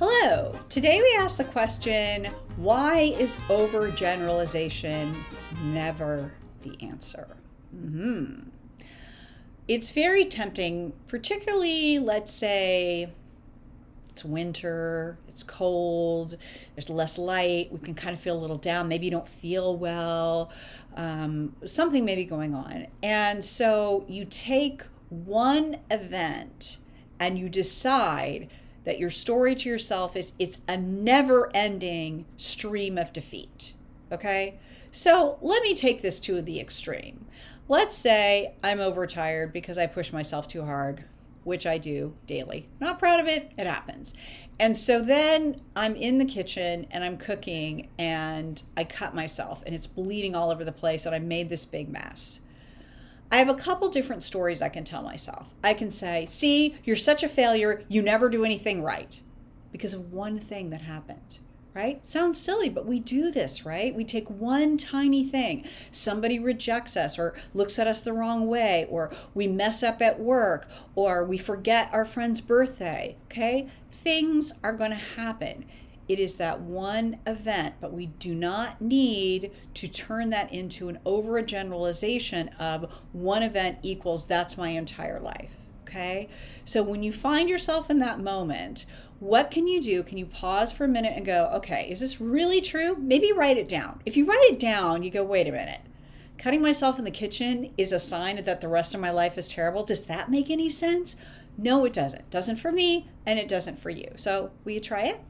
Hello. Today we ask the question why is overgeneralization never the answer? Mm-hmm. It's very tempting, particularly, let's say, it's winter, it's cold, there's less light, we can kind of feel a little down, maybe you don't feel well, um, something may be going on. And so you take one event and you decide that your story to yourself is it's a never ending stream of defeat. Okay? So let me take this to the extreme. Let's say I'm overtired because I push myself too hard, which I do daily. Not proud of it, it happens. And so then I'm in the kitchen and I'm cooking and I cut myself and it's bleeding all over the place and I made this big mess. I have a couple different stories I can tell myself. I can say, See, you're such a failure. You never do anything right because of one thing that happened, right? Sounds silly, but we do this, right? We take one tiny thing. Somebody rejects us or looks at us the wrong way, or we mess up at work, or we forget our friend's birthday, okay? Things are going to happen. It is that one event, but we do not need to turn that into an over generalization of one event equals that's my entire life. Okay. So when you find yourself in that moment, what can you do? Can you pause for a minute and go, okay, is this really true? Maybe write it down. If you write it down, you go, wait a minute. Cutting myself in the kitchen is a sign that the rest of my life is terrible. Does that make any sense? No, it doesn't. Doesn't for me, and it doesn't for you. So, will you try it?